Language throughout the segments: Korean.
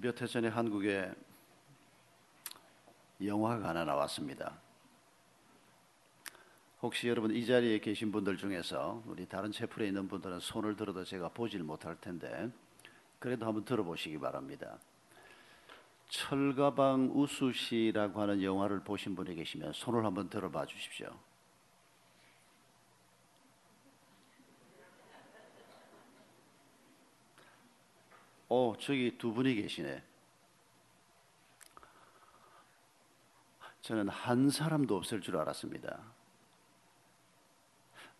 몇 해 전에 한국에 영화가 하나 나왔습니다. 혹시 여러분 이 자리에 계신 분들 중에서 우리 다른 채플에 있는 분들은 손을 들어도 제가 보질 못할 텐데 그래도 한번 들어보시기 바랍니다. 철가방 우수시라고 하는 영화를 보신 분이 계시면 손을 한번 들어봐 주십시오. 어, 저기 두 분이 계시네. 저는 한 사람도 없을 줄 알았습니다.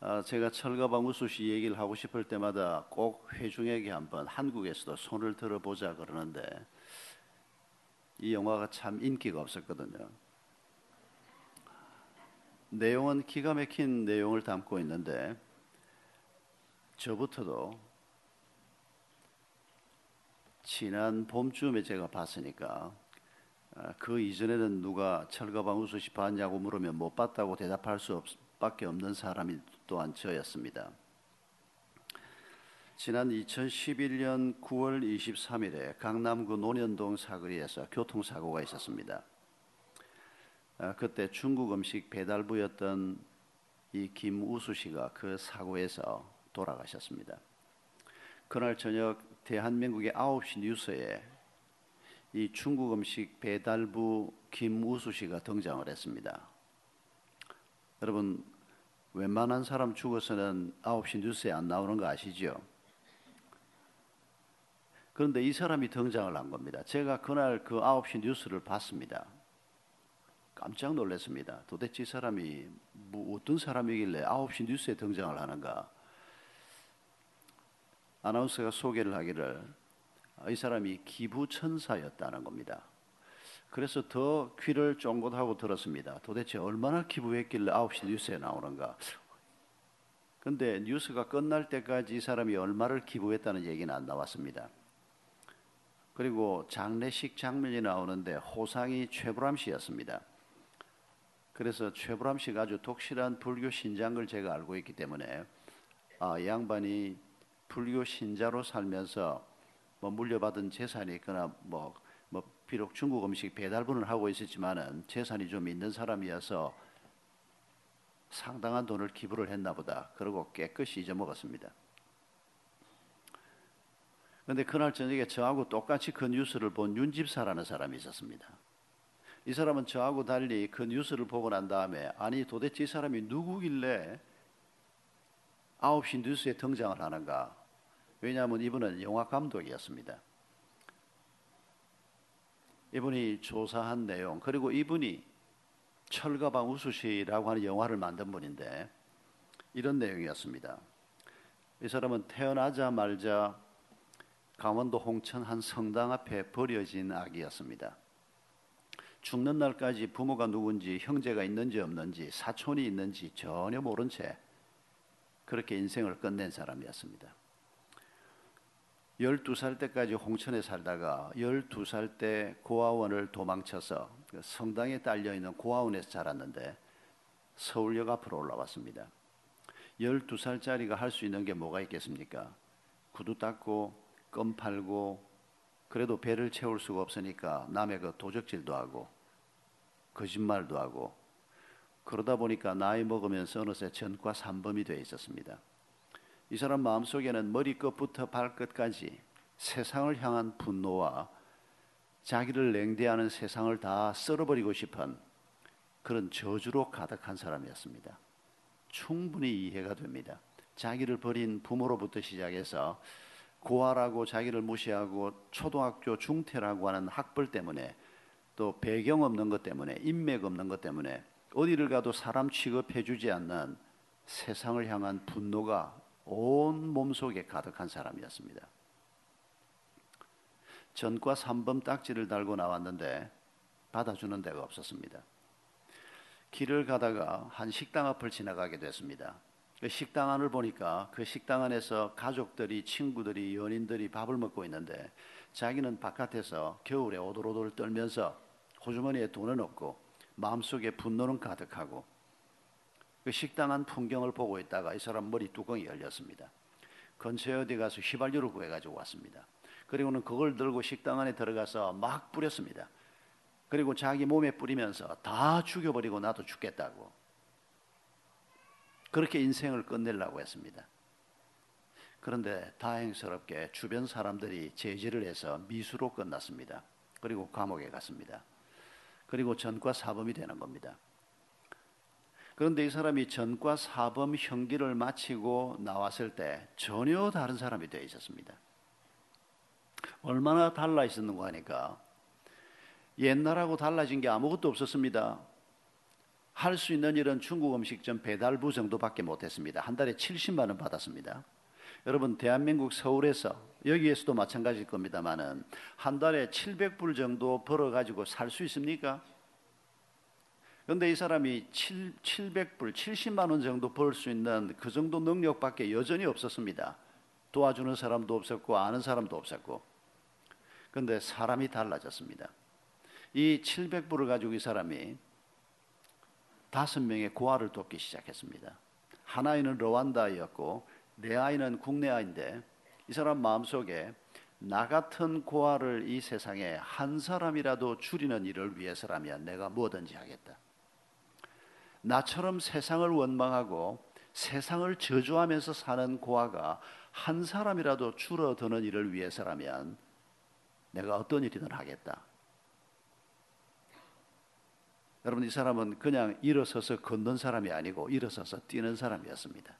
아, 제가 철가방 우수시 얘기를 하고 싶을 때마다 꼭 회중에게 한번 한국에서도 손을 들어보자 그러는데 이 영화가 참 인기가 없었거든요. 내용은 기가 막힌 내용을 담고 있는데 저부터도 지난 봄쯤에 제가 봤으니까 아, 그 이전에는 누가 철가방 우수시 봤냐고 물으면 못 봤다고 대답할 수 없, 밖에 없는 사람이 또한 저였습니다. 지난 2011년 9월 23일에 강남구 논현동 사거리에서 교통사고가 있었습니다. 아, 그때 중국 음식 배달부였던 이 김우수 씨가 그 사고에서 돌아가셨습니다. 그날 저녁 대한민국의 9시 뉴스에 이 중국 음식 배달부 김우수 씨가 등장을 했습니다. 여러분 웬만한 사람 죽어서는 9시 뉴스에 안 나오는 거 아시죠? 그런데 이 사람이 등장을 한 겁니다. 제가 그날 그 9시 뉴스를 봤습니다. 깜짝 놀랐습니다. 도대체 이 사람이 뭐 어떤 사람이길래 9시 뉴스에 등장을 하는가? 아나운서가 소개를 하기를 이 사람이 기부천사였다는 겁니다. 그래서 더 귀를 쫑긋하고 들었습니다. 도대체 얼마나 기부했길래 9시 뉴스에 나오는가. 근데 뉴스가 끝날 때까지 이 사람이 얼마를 기부했다는 얘기는 안 나왔습니다. 그리고 장례식 장면이 나오는데 호상이 최불암 씨였습니다. 그래서 최불암 씨가 아주 독실한 불교 신장을 제가 알고 있기 때문에 아, 이 양반이 불교 신자로 살면서 뭐 물려받은 재산이 있거나 뭐, 뭐 비록 중국 음식 배달분을 하고 있었지만은 재산이 좀 있는 사람이어서 상당한 돈을 기부를 했나 보다. 그러고 깨끗이 잊어먹었습니다. 그런데 그날 저녁에 저하고 똑같이 그 뉴스를 본 윤집사라는 사람이 있었습니다. 이 사람은 저하고 달리 그 뉴스를 보고 난 다음에 아니 도대체 이 사람이 누구길래 9시 뉴스에 등장을 하는가 왜냐하면 이분은 영화 감독이었습니다. 이분이 조사한 내용 그리고 이분이 철가방 우수시라고 하는 영화를 만든 분인데 이런 내용이었습니다. 이 사람은 태어나자말자 강원도 홍천 한 성당 앞에 버려진 아기였습니다. 죽는 날까지 부모가 누군지 형제가 있는지 없는지 사촌이 있는지 전혀 모른 채 그렇게 인생을 끝낸 사람이었습니다. 12살 때까지 홍천에 살다가 12살 때 고아원을 도망쳐서 그 성당에 딸려 있는 고아원에서 자랐는데 서울역 앞으로 올라왔습니다. 12살짜리가 할 수 있는 게 뭐가 있겠습니까? 구두 닦고 껌 팔고 그래도 배를 채울 수가 없으니까 남의 그 도적질도 하고 거짓말도 하고 그러다 보니까 나이 먹으면서 어느새 전과 삼범이 되어 있었습니다. 이 사람 마음속에는 머리끝부터 발끝까지 세상을 향한 분노와 자기를 냉대하는 세상을 다 썰어버리고 싶은 그런 저주로 가득한 사람이었습니다. 충분히 이해가 됩니다. 자기를 버린 부모로부터 시작해서 고아라고 자기를 무시하고 초등학교 중퇴라고 하는 학벌 때문에 또 배경 없는 것 때문에 인맥 없는 것 때문에 어디를 가도 사람 취급해 주지 않는 세상을 향한 분노가 온 몸속에 가득한 사람이었습니다. 전과 3번 딱지를 달고 나왔는데 받아주는 데가 없었습니다. 길을 가다가 한 식당 앞을 지나가게 됐습니다. 그 식당 안을 보니까 그 식당 안에서 가족들이, 친구들이, 연인들이 밥을 먹고 있는데 자기는 바깥에서 겨울에 오돌오돌 떨면서 호주머니에 돈은 없고 마음속에 분노는 가득하고 그 식당 안 풍경을 보고 있다가 이 사람 머리 뚜껑이 열렸습니다. 근처에 어디 가서 휘발유를 구해가지고 왔습니다. 그리고는 그걸 들고 식당 안에 들어가서 막 뿌렸습니다. 그리고 자기 몸에 뿌리면서 다 죽여버리고 나도 죽겠다고. 그렇게 인생을 끝내려고 했습니다. 그런데 다행스럽게 주변 사람들이 제지를 해서 미수로 끝났습니다. 그리고 감옥에 갔습니다. 그리고 전과 사범이 되는 겁니다. 그런데 이 사람이 전과 사범 형기를 마치고 나왔을 때 전혀 다른 사람이 되어 있었습니다. 얼마나 달라 있었는가 하니까 옛날하고 달라진 게 아무것도 없었습니다. 할 수 있는 일은 중국 음식점 배달부 정도밖에 못했습니다. 한 달에 70만 원 받았습니다. 여러분 대한민국 서울에서 여기에서도 마찬가지일 겁니다만은 한 달에 700불 정도 벌어 가지고 살 수 있습니까? 그런데 이 사람이 7, 700불, 70만 원 정도 벌 수 있는 그 정도 능력밖에 여전히 없었습니다. 도와주는 사람도 없었고 아는 사람도 없었고. 그런데 사람이 달라졌습니다. 이 700불을 가지고 이 사람이 다섯 명의 고아를 돕기 시작했습니다. 하나이는 르완다이었고 내 아이는 국내 아이인데 이 사람 마음속에 나 같은 고아를 이 세상에 한 사람이라도 줄이는 일을 위해서라면 내가 뭐든지 하겠다. 나처럼 세상을 원망하고 세상을 저주하면서 사는 고아가 한 사람이라도 줄어드는 일을 위해서라면 내가 어떤 일이든 하겠다. 여러분 이 사람은 그냥 일어서서 걷는 사람이 아니고 일어서서 뛰는 사람이었습니다.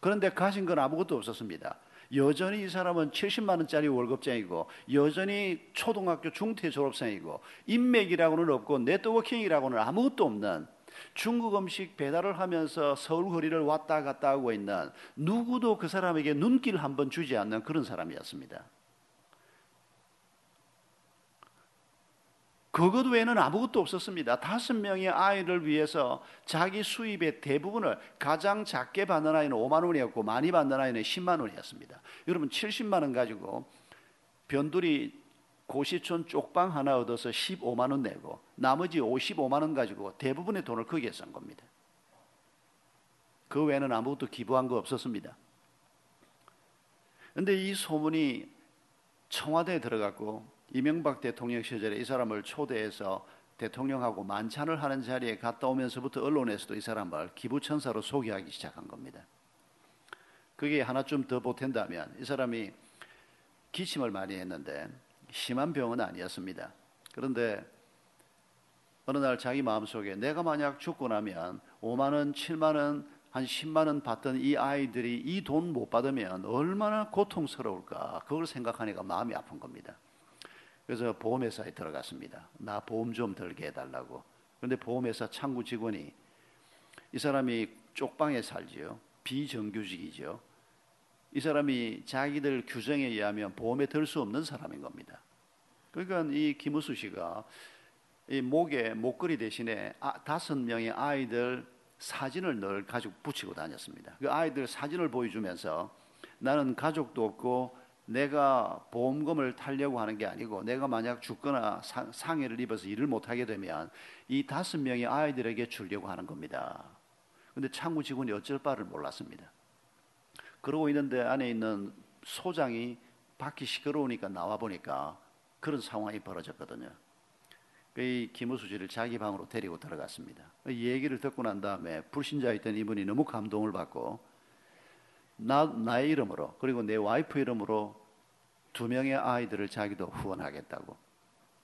그런데 가진 건 아무것도 없었습니다. 여전히 이 사람은 70만 원짜리 월급쟁이고 여전히 초등학교 중퇴 졸업생이고 인맥이라고는 없고 네트워킹이라고는 아무것도 없는 중국 음식 배달을 하면서 서울 거리를 왔다 갔다 하고 있는 누구도 그 사람에게 눈길 한번 주지 않는 그런 사람이었습니다. 그것 외에는 아무것도 없었습니다. 다섯 명의 아이를 위해서 자기 수입의 대부분을 가장 작게 받는 아이는 5만 원이었고 많이 받는 아이는 10만 원이었습니다. 여러분 70만 원 가지고 변두리 고시촌 쪽방 하나 얻어서 15만 원 내고 나머지 55만 원 가지고 대부분의 돈을 거기에 쓴 겁니다. 그 외에는 아무것도 기부한 거 없었습니다. 그런데 이 소문이 청와대에 들어갔고 이명박 대통령 시절에 이 사람을 초대해서 대통령하고 만찬을 하는 자리에 갔다 오면서부터 언론에서도 이 사람을 기부천사로 소개하기 시작한 겁니다. 그게 하나쯤 더 보탠다면 이 사람이 기침을 많이 했는데 심한 병은 아니었습니다. 그런데 어느 날 자기 마음속에 내가 만약 죽고 나면 5만 원, 7만 원, 한 10만 원 받던 이 아이들이 이 돈 못 받으면 얼마나 고통스러울까 그걸 생각하니까 마음이 아픈 겁니다. 그래서 보험회사에 들어갔습니다. 나 보험 좀 들게 해달라고. 그런데 보험회사 창구 직원이 이 사람이 쪽방에 살지요. 비정규직이죠. 이 사람이 자기들 규정에 의하면 보험에 들 수 없는 사람인 겁니다. 그러니까 이 김우수 씨가 이 목에 목걸이 대신에 아, 다섯 명의 아이들 사진을 늘 가지고 붙이고 다녔습니다. 그 아이들 사진을 보여주면서 나는 가족도 없고 내가 보험금을 타려고 하는 게 아니고 내가 만약 죽거나 상해를 입어서 일을 못하게 되면 이 다섯 명의 아이들에게 주려고 하는 겁니다. 근데 창구 직원이 어쩔 바를 몰랐습니다. 그러고 있는데 안에 있는 소장이 밖이 시끄러우니까 나와 보니까 그런 상황이 벌어졌거든요. 그이 김우수 씨를 자기 방으로 데리고 들어갔습니다. 이 얘기를 듣고 난 다음에 불신자였던 이분이 너무 감동을 받고 나, 나의 이름으로 그리고 내 와이프 이름으로 두 명의 아이들을 자기도 후원하겠다고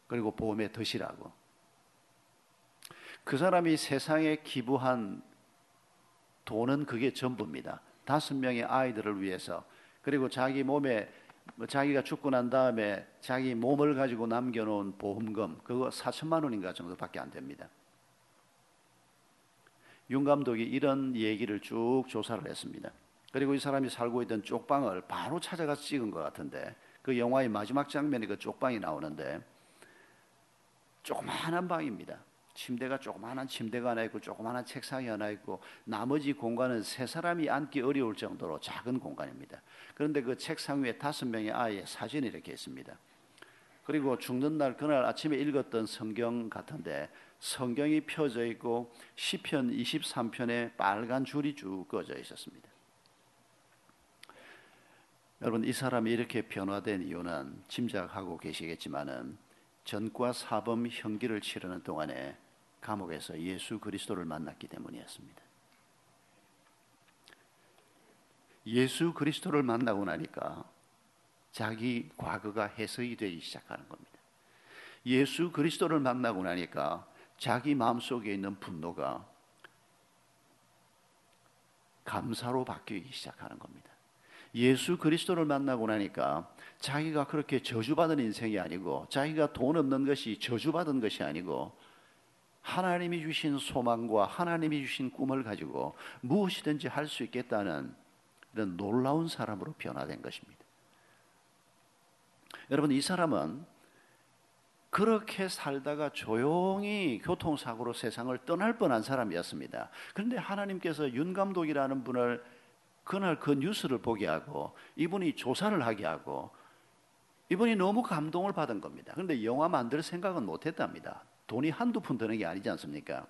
그리고 보험에 드시라고 그 사람이 세상에 기부한 돈은 그게 전부입니다. 다섯 명의 아이들을 위해서 그리고 자기 몸에 자기가 죽고 난 다음에 자기 몸을 가지고 남겨놓은 보험금 그거 4천만 원인가 정도밖에 안 됩니다. 윤 감독이 이런 얘기를 쭉 조사를 했습니다. 그리고 이 사람이 살고 있던 쪽방을 바로 찾아가서 찍은 것 같은데 그 영화의 마지막 장면에 그 쪽방이 나오는데 조그마한 방입니다. 침대가 조그마한 침대가 하나 있고 조그마한 책상이 하나 있고 나머지 공간은 세 사람이 앉기 어려울 정도로 작은 공간입니다. 그런데 그 책상 위에 다섯 명의 아이의 사진이 이렇게 있습니다. 그리고 죽는 날 그날 아침에 읽었던 성경 같은데 성경이 펴져 있고 시편 23편에 빨간 줄이 쭉 꺼져 있었습니다. 여러분 이 사람이 이렇게 변화된 이유는 짐작하고 계시겠지만은 전과 사범 형기를 치르는 동안에 감옥에서 예수 그리스도를 만났기 때문이었습니다. 예수 그리스도를 만나고 나니까 자기 과거가 해석이 되기 시작하는 겁니다. 예수 그리스도를 만나고 나니까 자기 마음속에 있는 분노가 감사로 바뀌기 시작하는 겁니다. 예수 그리스도를 만나고 나니까 자기가 그렇게 저주받은 인생이 아니고 자기가 돈 없는 것이 저주받은 것이 아니고 하나님이 주신 소망과 하나님이 주신 꿈을 가지고 무엇이든지 할 수 있겠다는 이런 놀라운 사람으로 변화된 것입니다. 여러분 이 사람은 그렇게 살다가 조용히 교통사고로 세상을 떠날 뻔한 사람이었습니다. 그런데 하나님께서 윤 감독이라는 분을 그날 그 뉴스를 보게 하고 이분이 조사를 하게 하고 이분이 너무 감동을 받은 겁니다. 그런데 영화 만들 생각은 못 했답니다. 돈이 한두 푼 드는 게 아니지 않습니까?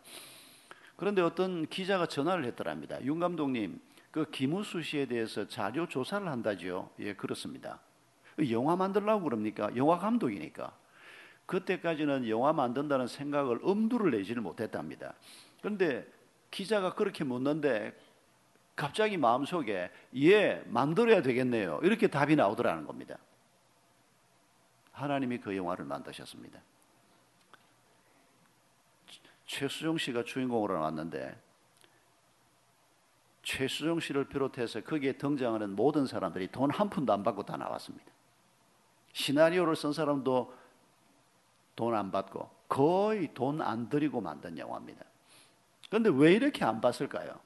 그런데 어떤 기자가 전화를 했더랍니다. 윤 감독님, 그 김우수 씨에 대해서 자료 조사를 한다지요? 예, 그렇습니다. 영화 만들라고 그럽니까? 영화 감독이니까. 그때까지는 영화 만든다는 생각을 엄두를 내지를 못했답니다. 그런데 기자가 그렇게 묻는데 갑자기 마음속에 예, 만들어야 되겠네요. 이렇게 답이 나오더라는 겁니다. 하나님이 그 영화를 만드셨습니다. 최수종 씨가 주인공으로 나왔는데 최수종 씨를 비롯해서 거기에 등장하는 모든 사람들이 돈 한 푼도 안 받고 다 나왔습니다. 시나리오를 쓴 사람도 돈 안 받고 거의 돈 안 들이고 만든 영화입니다. 그런데 왜 이렇게 안 봤을까요?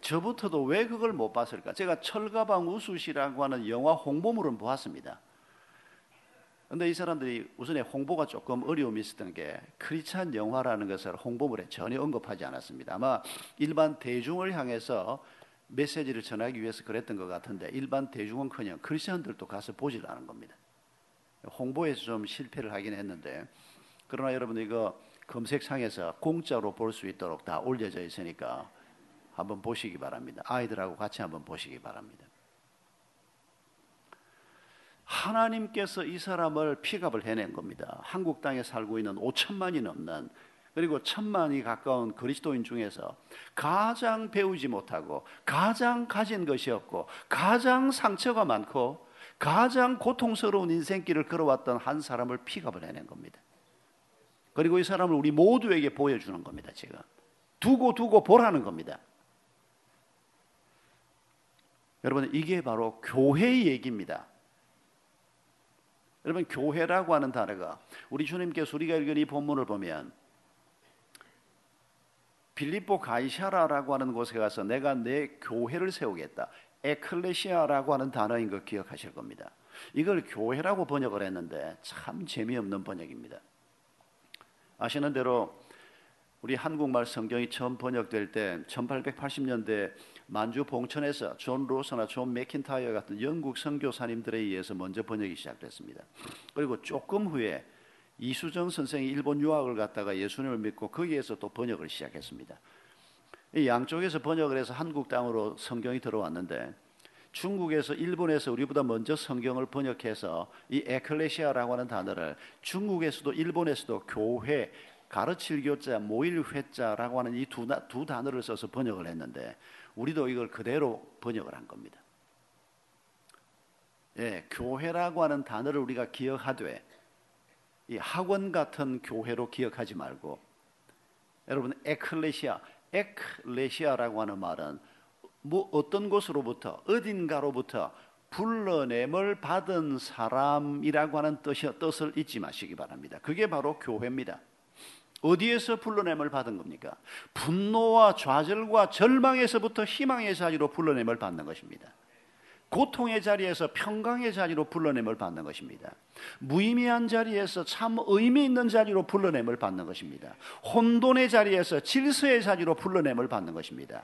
저부터도 왜 그걸 못 봤을까? 제가 철가방 우수시라고 하는 영화 홍보물은 보았습니다. 근데 이 사람들이 우선에 홍보가 조금 어려움이 있었던 게 크리스찬 영화라는 것을 홍보물에 전혀 언급하지 않았습니다. 아마 일반 대중을 향해서 메시지를 전하기 위해서 그랬던 것 같은데 일반 대중은커녕 크리스천들도 가서 보질 않은 겁니다. 홍보에서 좀 실패를 하긴 했는데 그러나 여러분 이거 검색창에서 공짜로 볼 수 있도록 다 올려져 있으니까 한번 보시기 바랍니다. 아이들하고 같이 한번 보시기 바랍니다. 하나님께서 이 사람을 픽업을 해낸 겁니다. 한국 땅에 살고 있는 5천만이 넘는 그리고 천만이 가까운 그리스도인 중에서 가장 배우지 못하고 가장 가진 것이 없고 가장 상처가 많고 가장 고통스러운 인생길을 걸어왔던 한 사람을 픽업을 해낸 겁니다. 그리고 이 사람을 우리 모두에게 보여주는 겁니다. 지금 두고 두고 보라는 겁니다. 여러분 이게 바로 교회의 얘기입니다. 여러분 교회라고 하는 단어가 우리 주님께서 우리가 읽은 이 본문을 보면 빌립보 가이샤라라고 하는 곳에 가서 내가 내 교회를 세우겠다. 에클레시아라고 하는 단어인 거 기억하실 겁니다. 이걸 교회라고 번역을 했는데 참 재미없는 번역입니다. 아시는 대로 우리 한국말 성경이 처음 번역될 때 1880년대 만주 봉천에서 존 로서나 존 맥킨타이어 같은 영국 선교사님들에 의해서 먼저 번역이 시작됐습니다. 그리고 조금 후에 이수정 선생이 일본 유학을 갔다가 예수님을 믿고 거기에서 또 번역을 시작했습니다. 이 양쪽에서 번역을 해서 한국 땅으로 성경이 들어왔는데 중국에서 일본에서 우리보다 먼저 성경을 번역해서 이 에클레시아라고 하는 단어를 중국에서도 일본에서도 교회 가르칠 교자 모일 회자라고 하는 이 두 두 단어를 써서 번역을 했는데 우리도 이걸 그대로 번역을 한 겁니다. 예, 교회라고 하는 단어를 우리가 기억하되 이 학원 같은 교회로 기억하지 말고 여러분 에클레시아, 에클레시아라고 하는 말은 뭐 어떤 곳으로부터 어딘가로부터 불러냄을 받은 사람이라고 하는 뜻을 잊지 마시기 바랍니다. 그게 바로 교회입니다. 어디에서 불러냄을 받은 겁니까? 분노와 좌절과 절망에서부터 희망의 자리로 불러냄을 받는 것입니다. 고통의 자리에서 평강의 자리로 불러냄을 받는 것입니다. 무의미한 자리에서 참 의미 있는 자리로 불러냄을 받는 것입니다. 혼돈의 자리에서 질서의 자리로 불러냄을 받는 것입니다.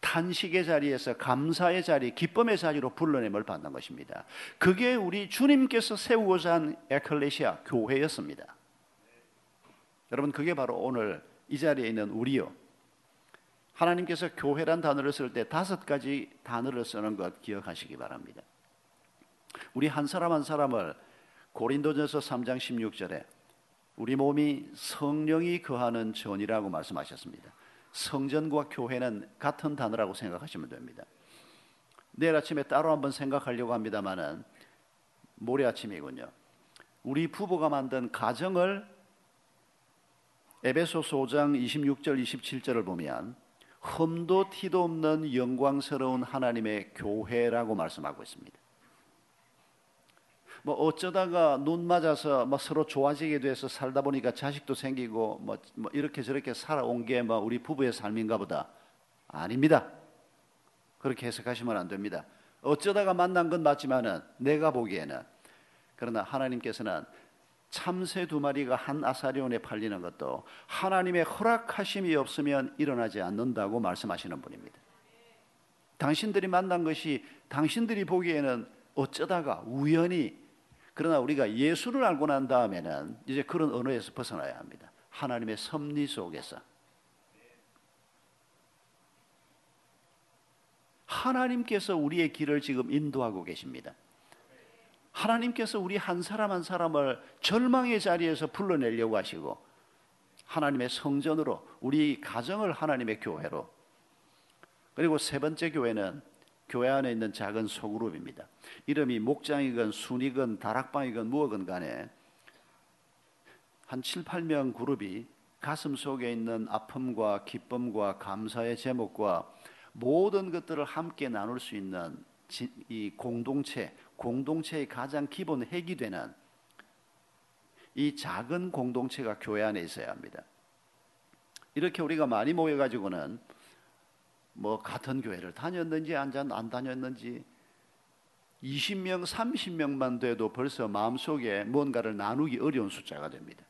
탄식의 자리에서 감사의 자리, 기쁨의 자리로 불러냄을 받는 것입니다. 그게 우리 주님께서 세우고자 한 에클레시아 교회였습니다. 여러분 그게 바로 오늘 이 자리에 있는 우리요. 하나님께서 교회란 단어를 쓸 때 다섯 가지 단어를 쓰는 것 기억하시기 바랍니다. 우리 한 사람 한 사람을 고린도전서 3장 16절에 우리 몸이 성령이 거하는 전이라고 말씀하셨습니다. 성전과 교회는 같은 단어라고 생각하시면 됩니다. 내일 아침에 따로 한번 생각하려고 합니다만은 모레 아침이군요. 우리 부부가 만든 가정을 에베소서 5장 26절 27절을 보면 흠도 티도 없는 영광스러운 하나님의 교회라고 말씀하고 있습니다. 뭐 어쩌다가 눈 맞아서 뭐 서로 좋아지게 돼서 살다 보니까 자식도 생기고 뭐, 뭐 이렇게 저렇게 살아온 게 뭐 우리 부부의 삶인가 보다. 아닙니다. 그렇게 해석하시면 안 됩니다. 어쩌다가 만난 건 맞지만은 내가 보기에는 그러나 하나님께서는 참새 두 마리가 한 아사리온에 팔리는 것도 하나님의 허락하심이 없으면 일어나지 않는다고 말씀하시는 분입니다. 당신들이 만난 것이 당신들이 보기에는 어쩌다가 우연히 그러나 우리가 예수를 알고 난 다음에는 이제 그런 언어에서 벗어나야 합니다. 하나님의 섭리 속에서 하나님께서 우리의 길을 지금 인도하고 계십니다. 하나님께서 우리 한 사람 한 사람을 절망의 자리에서 불러내려고 하시고 하나님의 성전으로 우리 가정을 하나님의 교회로 그리고 세 번째 교회는 교회 안에 있는 작은 소그룹입니다. 이름이 목장이건 순이건 다락방이건 무엇건 간에 한 7, 8명 그룹이 가슴 속에 있는 아픔과 기쁨과 감사의 제목과 모든 것들을 함께 나눌 수 있는 이 공동체, 공동체의 가장 기본 핵이 되는 이 작은 공동체가 교회 안에 있어야 합니다. 이렇게 우리가 많이 모여가지고는 뭐 같은 교회를 다녔는지 안 다녔는지 20명, 30명만 돼도 벌써 마음속에 뭔가를 나누기 어려운 숫자가 됩니다.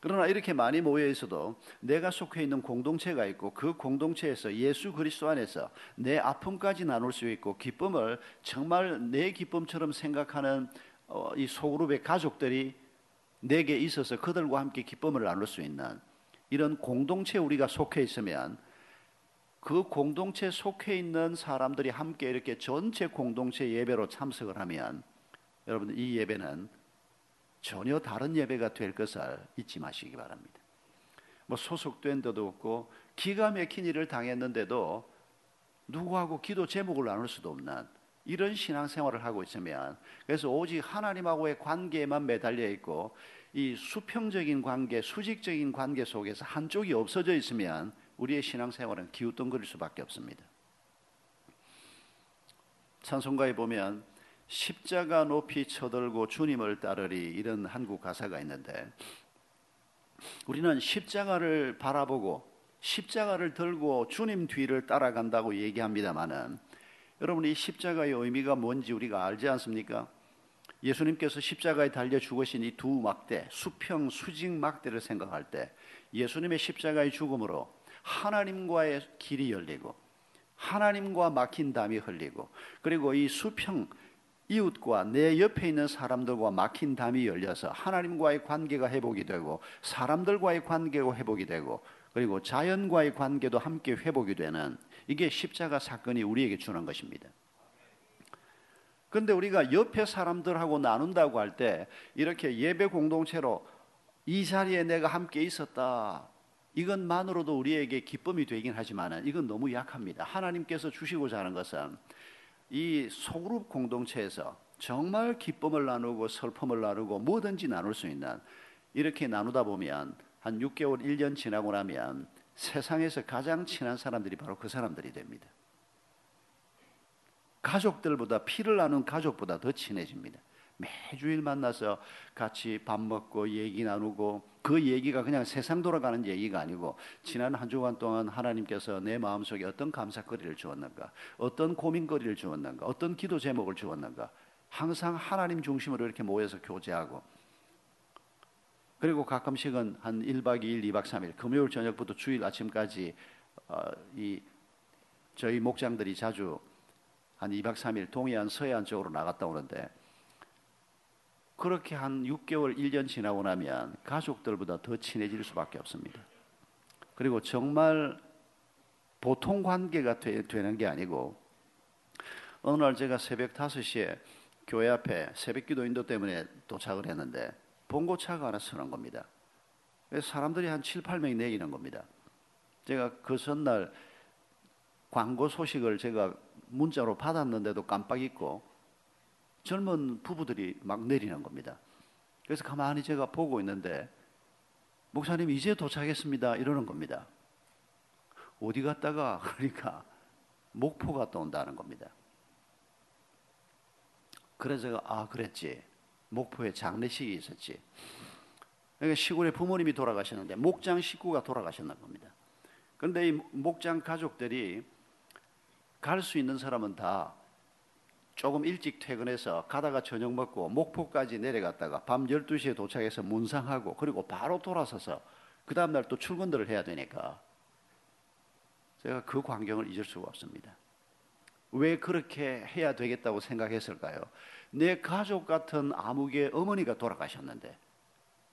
그러나 이렇게 많이 모여 있어도 내가 속해 있는 공동체가 있고 그 공동체에서 예수 그리스도 안에서 내 아픔까지 나눌 수 있고 기쁨을 정말 내 기쁨처럼 생각하는 어, 이 소그룹의 가족들이 내게 있어서 그들과 함께 기쁨을 나눌 수 있는 이런 공동체 우리가 속해 있으면 그 공동체 속해 있는 사람들이 함께 이렇게 전체 공동체 예배로 참석을 하면 여러분 이 예배는 전혀 다른 예배가 될 것을 잊지 마시기 바랍니다. 뭐 소속된 데도 없고 기가 막힌 일을 당했는데도 누구하고 기도 제목을 나눌 수도 없는 이런 신앙생활을 하고 있으면 그래서 오직 하나님하고의 관계에만 매달려 있고 이 수평적인 관계, 수직적인 관계 속에서 한쪽이 없어져 있으면 우리의 신앙생활은 기웃덩거릴 수밖에 없습니다. 찬송가에 보면 십자가 높이 쳐들고 주님을 따르리 이런 한국 가사가 있는데 우리는 십자가를 바라보고 십자가를 들고 주님 뒤를 따라간다고 얘기합니다만은 여러분 이 십자가의 의미가 뭔지 우리가 알지 않습니까? 예수님께서 십자가에 달려 죽으신 이 두 막대, 수평, 수직 막대를 생각할 때 예수님의 십자가의 죽음으로 하나님과의 길이 열리고 하나님과 막힌 담이 흘리고 그리고 이 수평 이웃과 내 옆에 있는 사람들과 막힌 담이 열려서 하나님과의 관계가 회복이 되고 사람들과의 관계가 회복이 되고 그리고 자연과의 관계도 함께 회복이 되는 이게 십자가 사건이 우리에게 주는 것입니다. 그런데 우리가 옆에 사람들하고 나눈다고 할 때 이렇게 예배 공동체로 이 자리에 내가 함께 있었다. 이것만으로도 우리에게 기쁨이 되긴 하지만 이건 너무 약합니다. 하나님께서 주시고자 하는 것은 이 소그룹 공동체에서 정말 기쁨을 나누고 슬픔을 나누고 뭐든지 나눌 수 있는 이렇게 나누다 보면 한 6개월, 1년 지나고 나면 세상에서 가장 친한 사람들이 바로 그 사람들이 됩니다. 가족들보다 피를 나눈 가족보다 더 친해집니다. 매주일 만나서 같이 밥 먹고 얘기 나누고 그 얘기가 그냥 세상 돌아가는 얘기가 아니고 지난 한 주간 동안 하나님께서 내 마음속에 어떤 감사거리를 주었는가 어떤 고민거리를 주었는가 어떤 기도 제목을 주었는가 항상 하나님 중심으로 이렇게 모여서 교제하고 그리고 가끔씩은 한 1박 2일, 2박 3일 금요일 저녁부터 주일 아침까지 어, 이 저희 목장들이 자주 한 2박 3일 동해안 서해안 쪽으로 나갔다 오는데 그렇게 한 6개월, 1년 지나고 나면 가족들보다 더 친해질 수밖에 없습니다. 그리고 정말 보통 관계가 되, 는게 아니고 어느 날 제가 새벽 5시에 교회 앞에 새벽 기도 인도 때문에 도착을 했는데 봉고차가 하나 서는 겁니다. 사람들이 한 7, 8명이 내리는 겁니다. 제가 그 전날 광고 소식을 제가 문자로 받았는데도 깜빡 잊고 젊은 부부들이 막 내리는 겁니다. 그래서 가만히 제가 보고 있는데 목사님 이제 도착했습니다 이러는 겁니다. 어디 갔다가 그러니까 목포 갔다 온다는 겁니다. 그래서 제가 아 그랬지 목포에 장례식이 있었지. 그러니까 시골에 부모님이 돌아가셨는데 목장 식구가 돌아가셨나 겁니다. 그런데 이 목장 가족들이 갈 수 있는 사람은 다 조금 일찍 퇴근해서 가다가 저녁 먹고 목포까지 내려갔다가 밤 12시에 도착해서 문상하고 그리고 바로 돌아서서 그 다음날 또 출근들을 해야 되니까 제가 그 광경을 잊을 수가 없습니다. 왜 그렇게 해야 되겠다고 생각했을까요? 내 가족 같은 아무개 어머니가 돌아가셨는데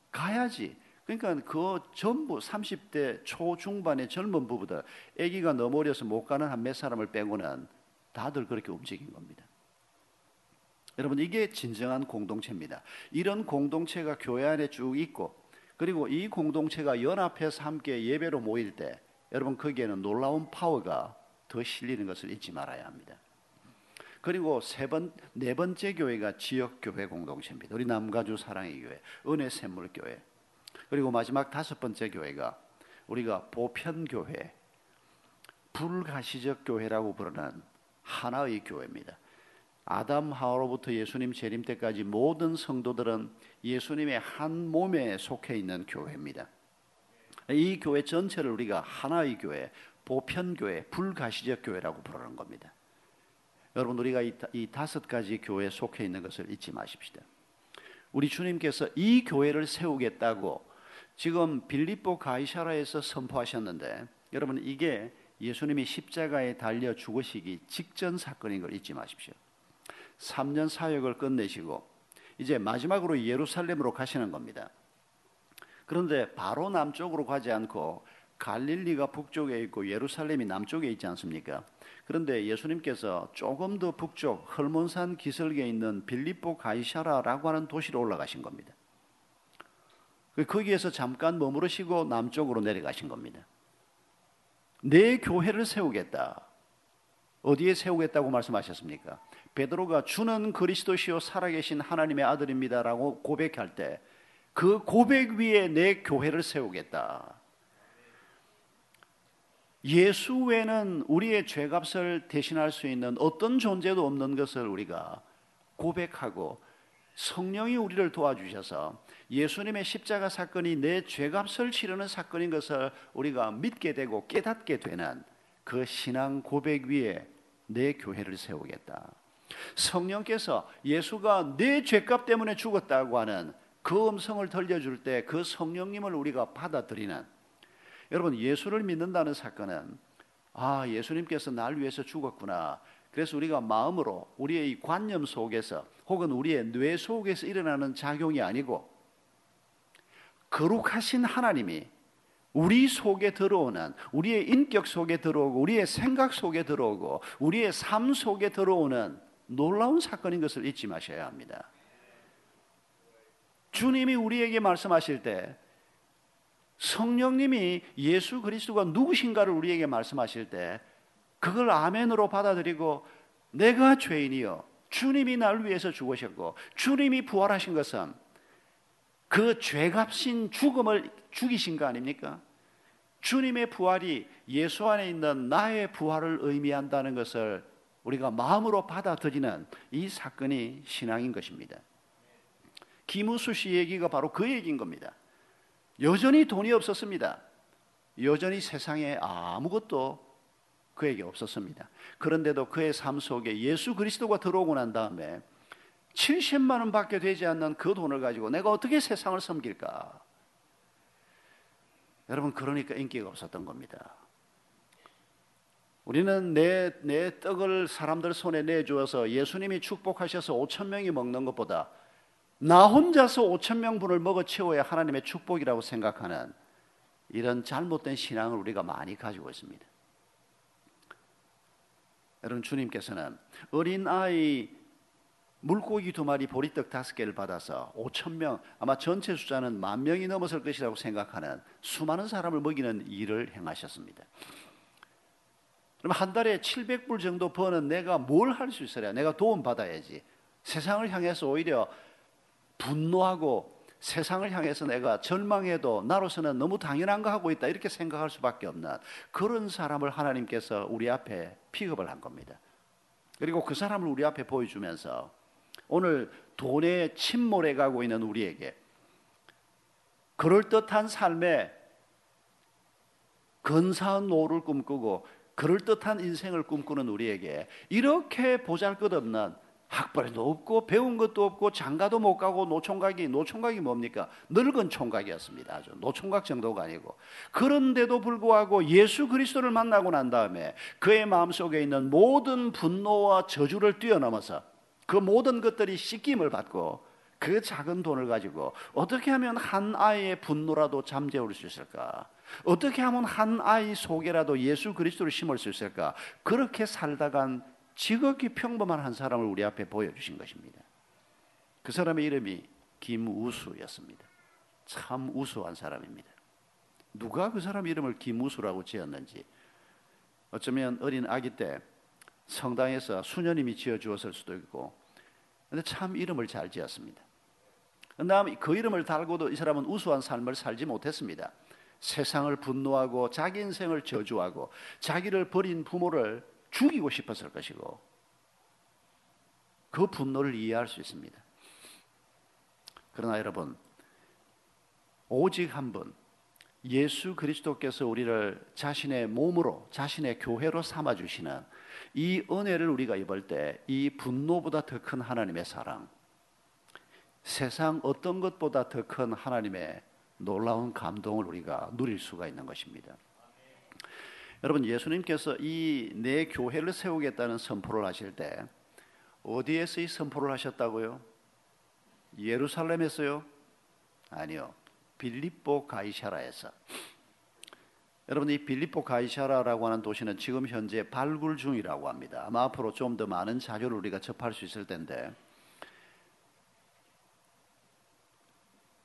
가야지. 그러니까 그 전부 30대 초중반의 젊은 부부들, 아기가 너무 어려서 못 가는 한 몇 사람을 빼고는 다들 그렇게 움직인 겁니다. 여러분 이게 진정한 공동체입니다. 이런 공동체가 교회 안에 쭉 있고 그리고 이 공동체가 연합해서 함께 예배로 모일 때 여러분 거기에는 놀라운 파워가 더 실리는 것을 잊지 말아야 합니다. 그리고 세 번, 네 번째 교회가 지역 교회 공동체입니다. 우리 남가주 사랑의 교회, 은혜 샘물 교회. 그리고 마지막 다섯 번째 교회가 우리가 보편 교회, 불가시적 교회라고 부르는 하나의 교회입니다. 아담 하와로부터 예수님 재림 때까지 모든 성도들은 예수님의 한 몸에 속해 있는 교회입니다. 이 교회 전체를 우리가 하나의 교회, 보편 교회, 불가시적 교회라고 부르는 겁니다. 여러분 우리가 이, 이 다섯 가지 교회에 속해 있는 것을 잊지 마십시다. 우리 주님께서 이 교회를 세우겠다고 지금 빌립보 가이사라에서 선포하셨는데 여러분 이게 예수님이 십자가에 달려 죽으시기 직전 사건인 걸 잊지 마십시오. 3년 사역을 끝내시고 이제 마지막으로 예루살렘으로 가시는 겁니다. 그런데 바로 남쪽으로 가지 않고 갈릴리가 북쪽에 있고 예루살렘이 남쪽에 있지 않습니까? 그런데 예수님께서 조금 더 북쪽 헐몬산 기슭에 있는 빌립보 가이샤라라고 하는 도시로 올라가신 겁니다. 거기에서 잠깐 머무르시고 남쪽으로 내려가신 겁니다. 내 교회를 세우겠다. 어디에 세우겠다고 말씀하셨습니까? 베드로가 주는 그리스도시요 살아계신 하나님의 아들입니다라고 고백할 때 그 고백 위에 내 교회를 세우겠다. 예수 외에는 우리의 죄값을 대신할 수 있는 어떤 존재도 없는 것을 우리가 고백하고 성령이 우리를 도와주셔서 예수님의 십자가 사건이 내 죄값을 치르는 사건인 것을 우리가 믿게 되고 깨닫게 되는 그 신앙 고백 위에 내 교회를 세우겠다. 성령께서 예수가 내 죄값 때문에 죽었다고 하는 그 음성을 들려줄 때 그 성령님을 우리가 받아들이는 여러분 예수를 믿는다는 사건은 아 예수님께서 날 위해서 죽었구나. 그래서 우리가 마음으로 우리의 이 관념 속에서 혹은 우리의 뇌 속에서 일어나는 작용이 아니고 거룩하신 하나님이 우리 속에 들어오는 우리의 인격 속에 들어오고 우리의 생각 속에 들어오고 우리의 삶 속에 들어오는 놀라운 사건인 것을 잊지 마셔야 합니다. 주님이 우리에게 말씀하실 때 성령님이 예수 그리스도가 누구신가를 우리에게 말씀하실 때 그걸 아멘으로 받아들이고 내가 죄인이요 주님이 날 위해서 죽으셨고 주님이 부활하신 것은 그 죄값인 죽음을 죽이신 거 아닙니까? 주님의 부활이 예수 안에 있는 나의 부활을 의미한다는 것을 우리가 마음으로 받아들이는 이 사건이 신앙인 것입니다. 김우수 씨 얘기가 바로 그 얘기인 겁니다. 여전히 돈이 없었습니다. 여전히 세상에 아무것도 그에게 없었습니다. 그런데도 그의 삶 속에 예수 그리스도가 들어오고 난 다음에 70만 원밖에 되지 않는 그 돈을 가지고 내가 어떻게 세상을 섬길까? 여러분 그러니까 인기가 없었던 겁니다. 우리는 내, 내 떡을 사람들 손에 내주어서 예수님이 축복하셔서 5천 명이 먹는 것보다 나 혼자서 5천 명분을 먹어 채워야 하나님의 축복이라고 생각하는 이런 잘못된 신앙을 우리가 많이 가지고 있습니다. 여러분 주님께서는 어린 아이 물고기 두 마리 보리떡 다섯 개를 받아서 5천 명 아마 전체 숫자는 만 명이 넘었을 것이라고 생각하는 수많은 사람을 먹이는 일을 행하셨습니다. 그럼 한 달에 700불 정도 버는 내가 뭘 할 수 있어야 내가 도움 받아야지. 세상을 향해서 오히려 분노하고 세상을 향해서 내가 절망해도 나로서는 너무 당연한 거 하고 있다 이렇게 생각할 수밖에 없는 그런 사람을 하나님께서 우리 앞에 픽업을 한 겁니다. 그리고 그 사람을 우리 앞에 보여주면서 오늘 돈에 침몰해 가고 있는 우리에게 그럴듯한 삶에 근사한 노를 꿈꾸고 그럴듯한 인생을 꿈꾸는 우리에게 이렇게 보잘것없는 학벌도 없고 배운 것도 없고 장가도 못 가고 노총각이 노총각이 뭡니까? 늙은 총각이었습니다. 아주 노총각 정도가 아니고 그런데도 불구하고 예수 그리스도를 만나고 난 다음에 그의 마음속에 있는 모든 분노와 저주를 뛰어넘어서 그 모든 것들이 씻김을 받고 그 작은 돈을 가지고 어떻게 하면 한 아이의 분노라도 잠재울 수 있을까? 어떻게 하면 한 아이 속에라도 예수 그리스도를 심을 수 있을까? 그렇게 살다간 지극히 평범한 한 사람을 우리 앞에 보여주신 것입니다. 그 사람의 이름이 김우수였습니다. 참 우수한 사람입니다. 누가 그 사람 이름을 김우수라고 지었는지 어쩌면 어린 아기 때 성당에서 수녀님이 지어 주었을 수도 있고 근데 참 이름을 잘 지었습니다. 그다음 그 이름을 달고도 이 사람은 우수한 삶을 살지 못했습니다. 세상을 분노하고 자기 인생을 저주하고 자기를 버린 부모를 죽이고 싶었을 것이고 그 분노를 이해할 수 있습니다. 그러나 여러분 오직 한 분 예수 그리스도께서 우리를 자신의 몸으로 자신의 교회로 삼아 주시는 이 은혜를 우리가 입을 때 이 분노보다 더 큰 하나님의 사랑 세상 어떤 것보다 더 큰 하나님의 놀라운 감동을 우리가 누릴 수가 있는 것입니다. 여러분 예수님께서 이 내 교회를 세우겠다는 선포를 하실 때 어디에서 이 선포를 하셨다고요? 예루살렘에서요? 아니요. 빌립보 가이샤라에서. 여러분 이 빌립보 가이샤라라고 하는 도시는 지금 현재 발굴 중이라고 합니다. 아마 앞으로 좀 더 많은 자료를 우리가 접할 수 있을 텐데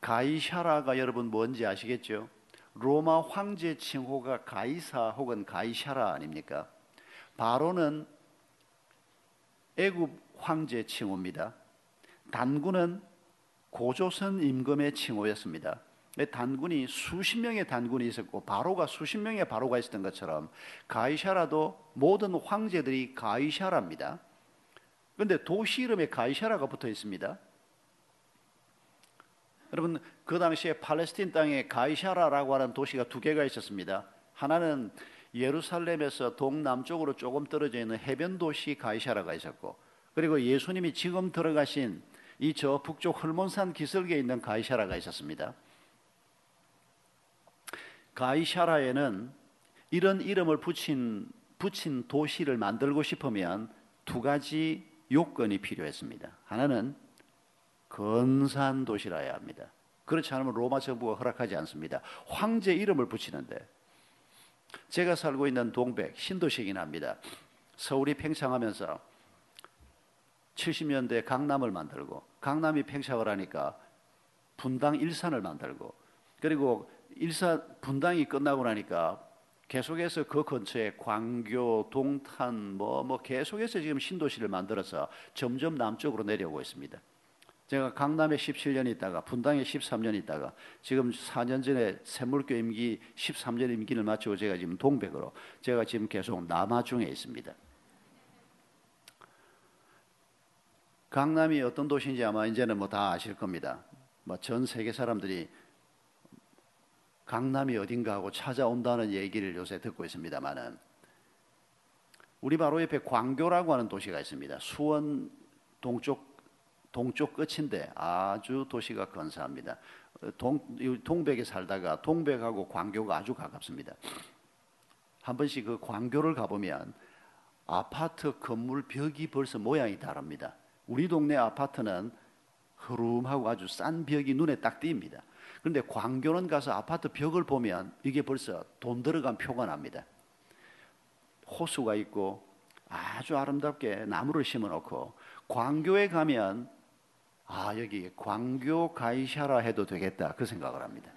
가이샤라가 여러분 뭔지 아시겠죠? 로마 황제 칭호가 가이사 혹은 가이샤라 아닙니까? 바로는 애굽 황제 칭호입니다. 단군은 고조선 임금의 칭호였습니다. 단군이 수십 명의 단군이 있었고 바로가 수십 명의 바로가 있었던 것처럼 가이샤라도 모든 황제들이 가이샤라입니다. 그런데 도시 이름에 가이샤라가 붙어 있습니다. 여러분 그 당시에 팔레스틴 땅에 가이샤라라고 하는 도시가 두 개가 있었습니다. 하나는 예루살렘에서 동남쪽으로 조금 떨어져 있는 해변 도시 가이샤라가 있었고 그리고 예수님이 지금 들어가신 이 저 북쪽 헐몬산 기슭에 있는 가이샤라가 있었습니다. 가이샤라에는 이런 이름을 붙인 붙인 도시를 만들고 싶으면 두 가지 요건이 필요했습니다. 하나는 근사한 도시라야 합니다. 그렇지 않으면 로마 정부가 허락하지 않습니다. 황제 이름을 붙이는데 제가 살고 있는 동백 신도시이긴 합니다. 서울이 팽창하면서 70년대 강남을 만들고 강남이 팽창을 하니까 분당 일산을 만들고 그리고 일산 분당이 끝나고 나니까 계속해서 그 근처에 광교, 동탄 뭐뭐 계속해서 지금 신도시를 만들어서 점점 남쪽으로 내려오고 있습니다. 제가 강남에 17년 있다가 분당에 13년 있다가 지금 4년 전에 샘물교 임기 13년 임기를 마치고 제가 지금 동백으로 제가 지금 계속 남하 중에 있습니다. 강남이 어떤 도시인지 아마 이제는 뭐 다 아실 겁니다. 뭐 전 세계 사람들이 강남이 어딘가 하고 찾아온다는 얘기를 요새 듣고 있습니다만은 우리 바로 옆에 광교라고 하는 도시가 있습니다. 수원 동쪽 동쪽 끝인데 아주 도시가 건사합니다. 동, 동백에 살다가 동백하고 광교가 아주 가깝습니다. 한 번씩 그 광교를 가보면 아파트 건물 벽이 벌써 모양이 다릅니다. 우리 동네 아파트는 흐름하고 아주 싼 벽이 눈에 딱 띕니다. 그런데 광교는 가서 아파트 벽을 보면 이게 벌써 돈 들어간 표가 납니다. 호수가 있고 아주 아름답게 나무를 심어 놓고 광교에 가면 아 여기 광교 가이샤라 해도 되겠다 그 생각을 합니다.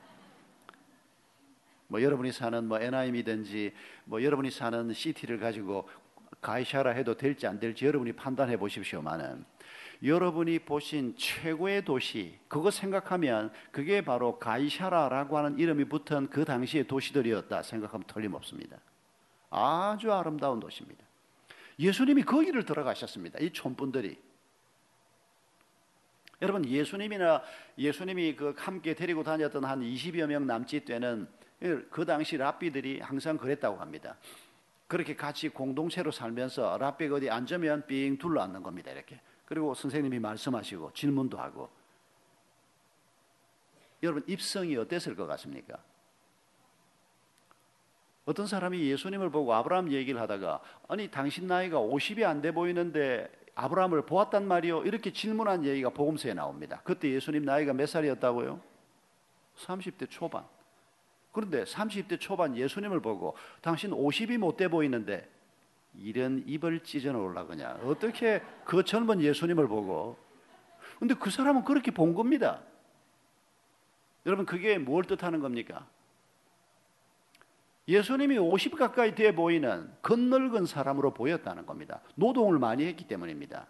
뭐 여러분이 사는 뭐 NIM이든지 뭐 여러분이 사는 시티를 가지고 가이샤라 해도 될지 안 될지 여러분이 판단해 보십시오만은 여러분이 보신 최고의 도시 그거 생각하면 그게 바로 가이샤라라고 하는 이름이 붙은 그 당시의 도시들이었다 생각하면 틀림없습니다. 아주 아름다운 도시입니다. 예수님이 거기를 들어가셨습니다. 이 촌분들이 여러분 예수님이나 예수님이 그 함께 데리고 다녔던 한 20여 명 남짓 되는 그 당시 랍비들이 항상 그랬다고 합니다. 그렇게 같이 공동체로 살면서 랍비가 어디 앉으면 삥 둘러앉는 겁니다. 이렇게. 그리고 선생님이 말씀하시고 질문도 하고. 여러분 입성이 어땠을 것 같습니까? 어떤 사람이 예수님을 보고 아브라함 얘기를 하다가 아니 당신 나이가 50이 안 돼 보이는데 아브라함을 보았단 말이요 이렇게 질문한 얘기가 복음서에 나옵니다. 그때 예수님 나이가 몇 살이었다고요? 30대 초반. 그런데 30대 초반 예수님을 보고 당신 50이 못 돼 보이는데 이런 입을 찢어 놓으려 그냐. 어떻게 그 젊은 예수님을 보고 근데 그 사람은 그렇게 본 겁니다. 여러분 그게 뭘 뜻하는 겁니까? 예수님이 50 가까이 돼 보이는 건늙은 사람으로 보였다는 겁니다. 노동을 많이 했기 때문입니다.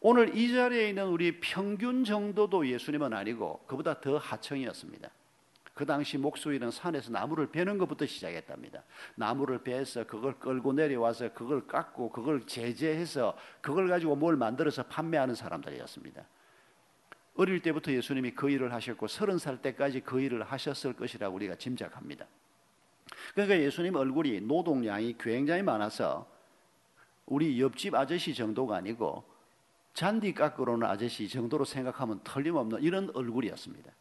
오늘 이 자리에 있는 우리 평균 정도도 예수님은 아니고 그보다 더 하청이었습니다. 그 당시 목수일은 산에서 나무를 베는 것부터 시작했답니다. 나무를 베서 그걸 끌고 내려와서 그걸 깎고 그걸 제재해서 그걸 가지고 뭘 만들어서 판매하는 사람들이었습니다. 어릴 때부터 예수님이 그 일을 하셨고 서른 살 때까지 그 일을 하셨을 것이라고 우리가 짐작합니다. 그러니까 예수님 얼굴이 노동량이 굉장히 많아서 우리 옆집 아저씨 정도가 아니고 잔디 깎으러는 아저씨 정도로 생각하면 틀림없는 이런 얼굴이었습니다.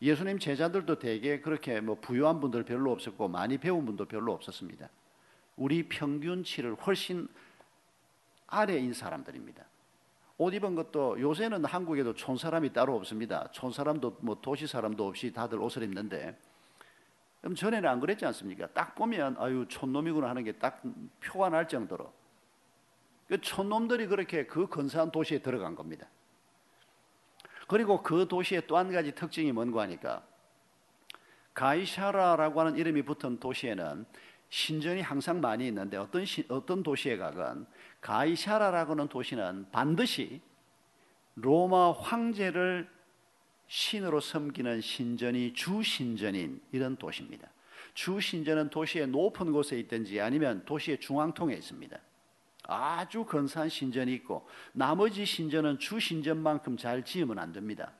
예수님 제자들도 대개 그렇게 뭐 부유한 분들 별로 없었고 많이 배운 분도 별로 없었습니다. 우리 평균치를 훨씬 아래인 사람들입니다. 옷 입은 것도 요새는 한국에도 촌 사람이 따로 없습니다. 촌 사람도 뭐 도시 사람도 없이 다들 옷을 입는데 그럼 전에는 안 그랬지 않습니까? 딱 보면 아유 촌놈이구나 하는 게 딱 표가 날 정도로 그 촌놈들이 그렇게 그 근사한 도시에 들어간 겁니다. 그리고 그 도시의 또 한 가지 특징이 뭔가 하니까 가이샤라라고 하는 이름이 붙은 도시에는 신전이 항상 많이 있는데 어떤 시, 어떤 도시에 가건 가이샤라라고 하는 도시는 반드시 로마 황제를 신으로 섬기는 신전이 주 신전인 이런 도시입니다. 주 신전은 도시의 높은 곳에 있든지 아니면 도시의 중앙통에 있습니다. 아주 근사한 신전이 있고 나머지 신전은 주 신전만큼 잘 지으면 안 됩니다.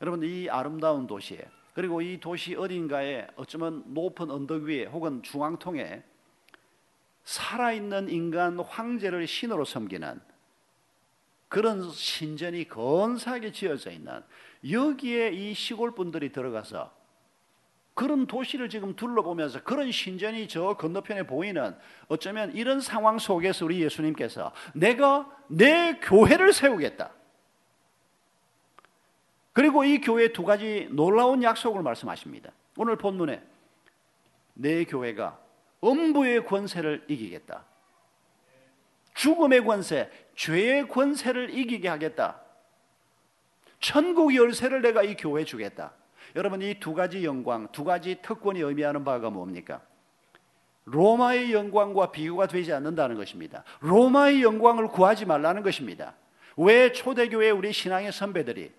여러분 이 아름다운 도시에 그리고 이 도시 어딘가에 어쩌면 높은 언덕 위에 혹은 중앙통에 살아있는 인간 황제를 신으로 섬기는 그런 신전이 건사하게 지어져 있는 여기에 이 시골 분들이 들어가서 그런 도시를 지금 둘러보면서 그런 신전이 저 건너편에 보이는 어쩌면 이런 상황 속에서 우리 예수님께서 내가 내 교회를 세우겠다. 그리고 이 교회 두 가지 놀라운 약속을 말씀하십니다. 오늘 본문에 내 교회가 음부의 권세를 이기겠다. 죽음의 권세, 죄의 권세를 이기게 하겠다. 천국 열쇠를 내가 이 교회에 주겠다. 여러분 이 두 가지 영광, 두 가지 특권이 의미하는 바가 뭡니까? 로마의 영광과 비교가 되지 않는다는 것입니다. 로마의 영광을 구하지 말라는 것입니다. 왜 초대교회 우리 신앙의 선배들이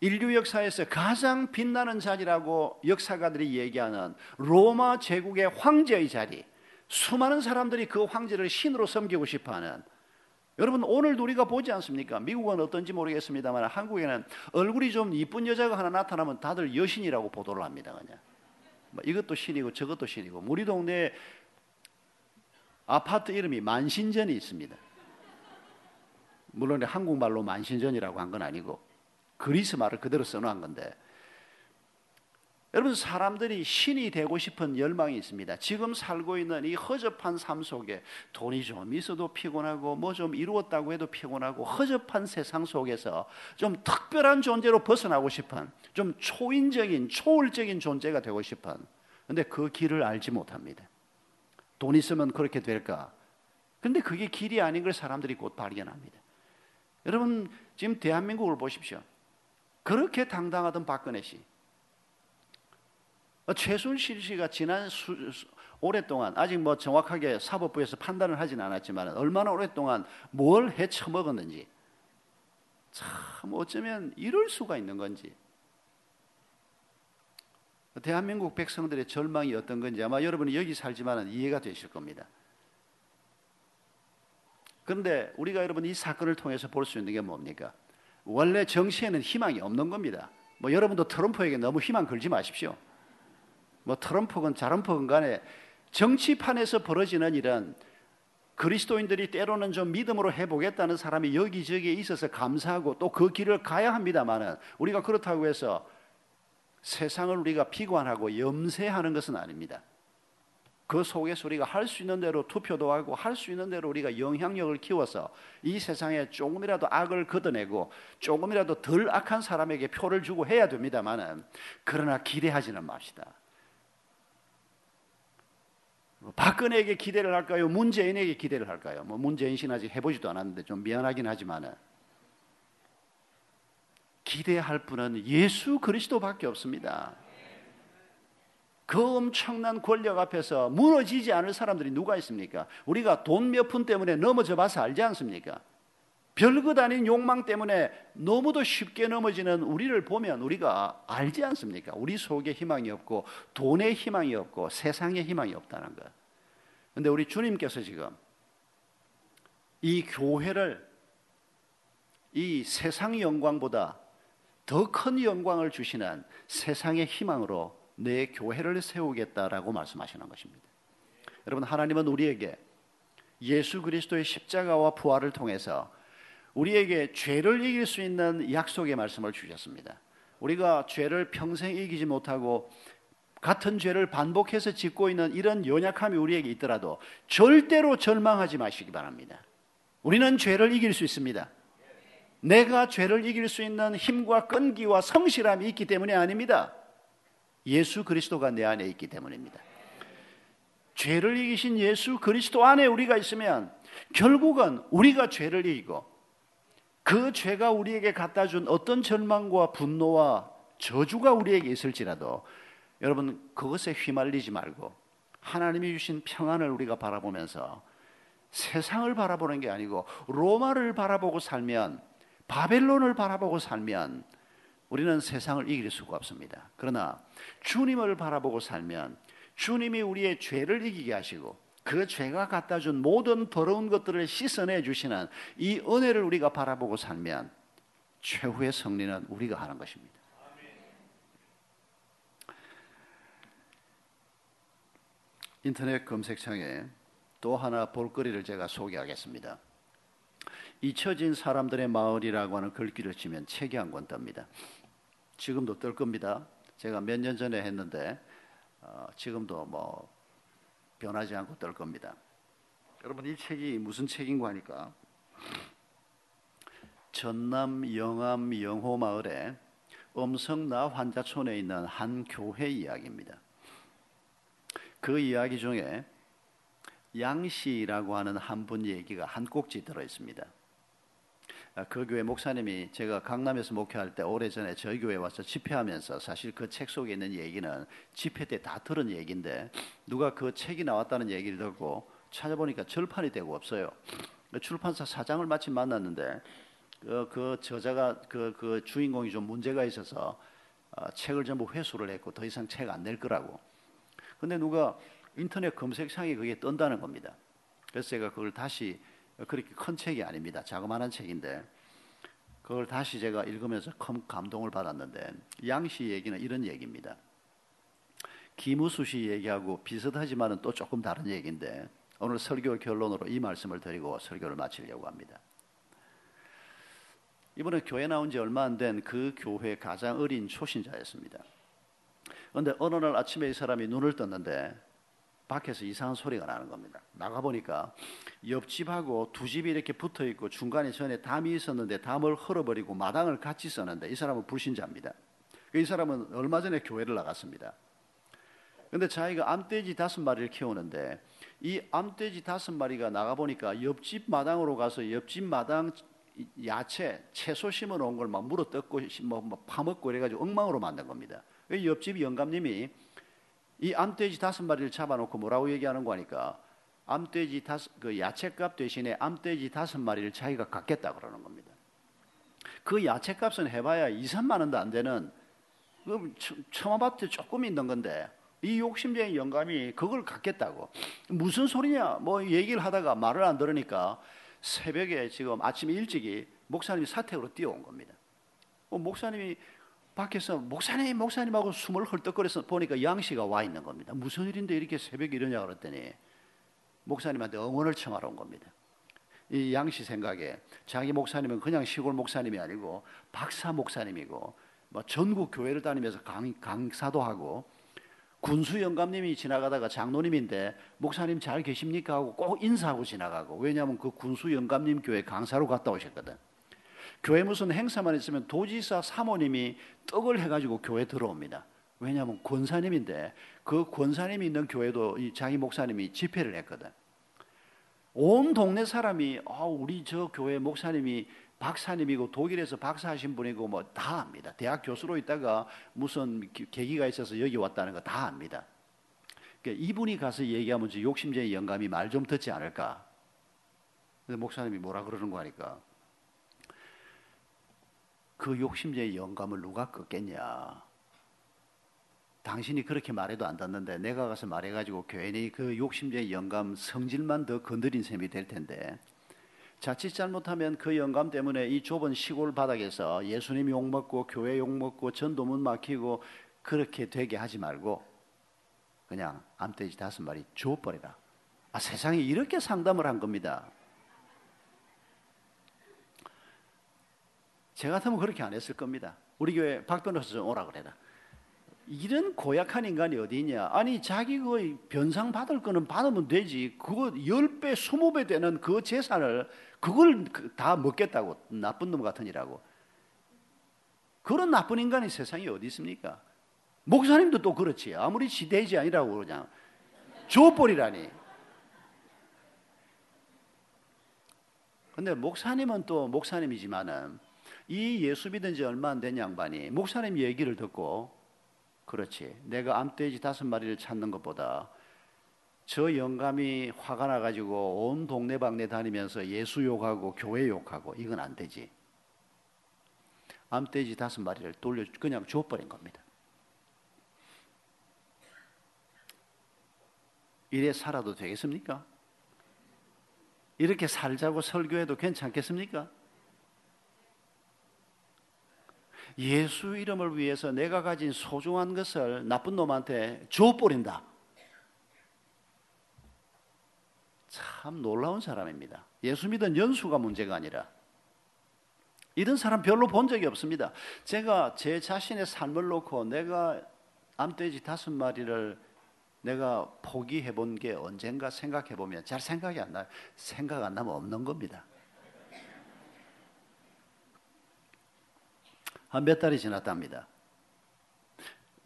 인류 역사에서 가장 빛나는 자리라고 역사가들이 얘기하는 로마 제국의 황제의 자리, 수많은 사람들이 그 황제를 신으로 섬기고 싶어 하는 여러분 오늘도 우리가 보지 않습니까? 미국은 어떤지 모르겠습니다만 한국에는 얼굴이 좀 이쁜 여자가 하나 나타나면 다들 여신이라고 보도를 합니다. 그냥 뭐 이것도 신이고 저것도 신이고 우리 동네 아파트 이름이 만신전이 있습니다. 물론 한국말로 만신전이라고 한 건 아니고 그리스 말을 그대로 써놓은 건데 여러분 사람들이 신이 되고 싶은 열망이 있습니다. 지금 살고 있는 이 허접한 삶 속에 돈이 좀 있어도 피곤하고 뭐 좀 이루었다고 해도 피곤하고 허접한 세상 속에서 좀 특별한 존재로 벗어나고 싶은 좀 초인적인 초월적인 존재가 되고 싶은 근데 그 길을 알지 못합니다. 돈 있으면 그렇게 될까? 근데 그게 길이 아닌 걸 사람들이 곧 발견합니다. 여러분, 지금 대한민국을 보십시오. 그렇게 당당하던 박근혜 씨. 최순실 씨가 지난 수, 수, 오랫동안 아직 뭐 정확하게 사법부에서 판단을 하진 않았지만 얼마나 오랫동안 뭘 해쳐먹었는지 참 어쩌면 이럴 수가 있는 건지 대한민국 백성들의 절망이 어떤 건지 아마 여러분이 여기 살지만 이해가 되실 겁니다. 그런데 우리가 여러분 이 사건을 통해서 볼 수 있는 게 뭡니까? 원래 정치에는 희망이 없는 겁니다. 뭐 여러분도 트럼프에게 너무 희망 걸지 마십시오. 뭐 트럼프건 자럼프건 간에 정치판에서 벌어지는 일은 그리스도인들이 때로는 좀 믿음으로 해보겠다는 사람이 여기저기에 있어서 감사하고 또 그 길을 가야 합니다만은 우리가 그렇다고 해서 세상을 우리가 비관하고 염세하는 것은 아닙니다. 그 속에서 우리가 할 수 있는 대로 투표도 하고 할 수 있는 대로 우리가 영향력을 키워서 이 세상에 조금이라도 악을 걷어내고 조금이라도 덜 악한 사람에게 표를 주고 해야 됩니다만은 그러나 기대하지는 맙시다. 뭐 박근혜에게 기대를 할까요? 문재인에게 기대를 할까요? 뭐 문재인 씨는 아직 해보지도 않았는데 좀 미안하긴 하지만은 기대할 분은 예수 그리스도밖에 없습니다. 그 엄청난 권력 앞에서 무너지지 않을 사람들이 누가 있습니까? 우리가 돈 몇 푼 때문에 넘어져 봐서 알지 않습니까? 별것 아닌 욕망 때문에 너무도 쉽게 넘어지는 우리를 보면 우리가 알지 않습니까? 우리 속에 희망이 없고 돈에 희망이 없고 세상에 희망이 없다는 것. 근데 우리 주님께서 지금 이 교회를 이 세상 영광보다 더 큰 영광을 주시는 세상의 희망으로 내 교회를 세우겠다라고 말씀하시는 것입니다. 여러분 하나님은 우리에게 예수 그리스도의 십자가와 부활을 통해서 우리에게 죄를 이길 수 있는 약속의 말씀을 주셨습니다. 우리가 죄를 평생 이기지 못하고 같은 죄를 반복해서 짓고 있는 이런 연약함이 우리에게 있더라도 절대로 절망하지 마시기 바랍니다. 우리는 죄를 이길 수 있습니다. 내가 죄를 이길 수 있는 힘과 끈기와 성실함이 있기 때문이 아닙니다. 예수 그리스도가 내 안에 있기 때문입니다. 죄를 이기신 예수 그리스도 안에 우리가 있으면 결국은 우리가 죄를 이기고 그 죄가 우리에게 갖다 준 어떤 절망과 분노와 저주가 우리에게 있을지라도 여러분 그것에 휘말리지 말고 하나님이 주신 평안을 우리가 바라보면서 세상을 바라보는 게 아니고 로마를 바라보고 살면 바벨론을 바라보고 살면 우리는 세상을 이길 수가 없습니다. 그러나 주님을 바라보고 살면 주님이 우리의 죄를 이기게 하시고 그 죄가 갖다 준 모든 더러운 것들을 씻어내 주시는 이 은혜를 우리가 바라보고 살면 최후의 승리는 우리가 하는 것입니다. 인터넷 검색창에 또 하나 볼거리를 제가 소개하겠습니다. 잊혀진 사람들의 마을이라고 하는 글귀를 치면 책이 한 권 뜹니다. 지금도 뜰 겁니다. 제가 몇 년 전에 했는데 어, 지금도 뭐 변하지 않고 뜰 겁니다. 여러분 이 책이 무슨 책인가 하니까 전남 영암 영호 마을에 엄성나 환자촌에 있는 한 교회 이야기입니다. 그 이야기 중에 양씨라고 하는 한 분 얘기가 한 꼭지 들어 있습니다. 아, 그 교회 목사님이 제가 강남에서 목회할 때 오래전에 저희 교회 와서 집회하면서 사실 그 책 속에 있는 얘기는 집회 때 다 들은 얘기인데 누가 그 책이 나왔다는 얘기를 듣고 찾아보니까 절판이 되고 없어요. 출판사 사장을 마침 만났는데 그, 그 저자가 그, 그 주인공이 좀 문제가 있어서 어, 책을 전부 회수를 했고 더 이상 책 안 낼 거라고. 근데 누가 인터넷 검색창에 그게 뜬다는 겁니다. 그래서 제가 그걸 다시 그렇게 큰 책이 아닙니다. 자그마한 책인데 그걸 다시 제가 읽으면서 큰 감동을 받았는데 양씨 얘기는 이런 얘기입니다. 김우수 씨 얘기하고 비슷하지만은 또 조금 다른 얘기인데 오늘 설교 결론으로 이 말씀을 드리고 설교를 마치려고 합니다. 이번에 교회 나온 지 얼마 안 된 그 교회 가장 어린 초신자였습니다. 그런데 어느 날 아침에 이 사람이 눈을 떴는데 밖에서 이상한 소리가 나는 겁니다. 나가 보니까 옆집하고 두 집이 이렇게 붙어 있고 중간에 전에 담이 있었는데 담을 헐어버리고 마당을 같이 썼는데 이 사람은 불신자입니다. 이 사람은 얼마 전에 교회를 나갔습니다. 근데 자기가 암돼지 다섯 마리를 키우는데 이 암돼지 다섯 마리가 나가 보니까 옆집 마당으로 가서 옆집 마당 야채, 채소 심어 놓은 걸 막 물어 뜯고 뭐, 뭐 파먹고 이래 가지고 엉망으로 만든 겁니다. 그 옆집 영감님이 이 암돼지 다섯 마리를 잡아놓고 뭐라고 얘기하는 거니까 암돼지 다섯 그 야채값 대신에 암돼지 다섯 마리를 자기가 갖겠다 그러는 겁니다. 그 야채값은 해봐야 2, 3만 원도 안 되는 그 처마밭에 조금 있는 건데 이 욕심쟁이 영감이 그걸 갖겠다고 무슨 소리냐 뭐 얘기를 하다가 말을 안 들으니까 새벽에 지금 아침 일찍이 목사님이 사택으로 뛰어온 겁니다. 어, 목사님이 밖에서 목사님 목사님하고 숨을 헐떡거려서 보니까 양씨가 와 있는 겁니다. 무슨 일인데 이렇게 새벽에 이러냐 그랬더니 목사님한테 응원을 청하러 온 겁니다. 이 양씨 생각에 자기 목사님은 그냥 시골 목사님이 아니고 박사 목사님이고 뭐 전국 교회를 다니면서 강, 강사도 하고 군수 영감님이 지나가다가 장로님인데 목사님 잘 계십니까 하고 꼭 인사하고 지나가고 왜냐하면 그 군수 영감님 교회 강사로 갔다 오셨거든. 교회 무슨 행사만 있으면 도지사 사모님이 떡을 해가지고 교회 들어옵니다. 왜냐하면 권사님인데 그 권사님이 있는 교회도 자기 목사님이 집회를 했거든. 온 동네 사람이 아 우리 저 교회 목사님이 박사님이고 독일에서 박사하신 분이고 뭐 다 압니다. 대학 교수로 있다가 무슨 계기가 있어서 여기 왔다는 거 다 압니다. 그러니까 이분이 가서 얘기하면 욕심쟁이 영감이 말 좀 듣지 않을까. 근데 목사님이 뭐라 그러는 거 하니까 그 욕심쟁이 영감을 누가 꺾겠냐. 당신이 그렇게 말해도 안 듣는데 내가 가서 말해가지고 교인이 그 욕심쟁이 영감 성질만 더 건드린 셈이 될 텐데 자칫 잘못하면 그 영감 때문에 이 좁은 시골 바닥에서 예수님 욕먹고 교회 욕먹고 전도문 막히고 그렇게 되게 하지 말고 그냥 암돼지 다섯 마리 주워버리라. 아, 세상에 이렇게 상담을 한 겁니다. 제가 같으면 그렇게 안 했을 겁니다. 우리 교회 박 변호사 좀 오라 그래라. 이런 고약한 인간이 어디 있냐? 아니 자기 그 변상 받을 거는 받으면 되지. 그거 10배, 20배 되는 그 재산을 그걸 그다 먹겠다고 나쁜 놈 같으니라고. 그런 나쁜 인간이 세상에 어디 있습니까? 목사님도 또 그렇지. 아무리 지대지 아니라고 그냥 줘버리라니. 근데 목사님은 또 목사님이지만은 이 예수 믿은 지 얼마 안 된 양반이 목사님 얘기를 듣고 그렇지. 내가 암돼지 다섯 마리를 찾는 것보다 저 영감이 화가 나가지고 온 동네방네 다니면서 예수 욕하고 교회 욕하고 이건 안 되지. 암돼지 다섯 마리를 돌려 그냥 줘버린 겁니다. 이래 살아도 되겠습니까? 이렇게 살자고 설교해도 괜찮겠습니까? 예수 이름을 위해서 내가 가진 소중한 것을 나쁜 놈한테 줘버린다. 참 놀라운 사람입니다. 예수 믿은 연수가 문제가 아니라 이런 사람 별로 본 적이 없습니다. 제가 제 자신의 삶을 놓고 내가 암돼지 다섯 마리를 내가 포기해 본 게 언젠가 생각해 보면 잘 생각이 안 나요. 생각 안 나면 없는 겁니다. 한 몇 달이 지났답니다.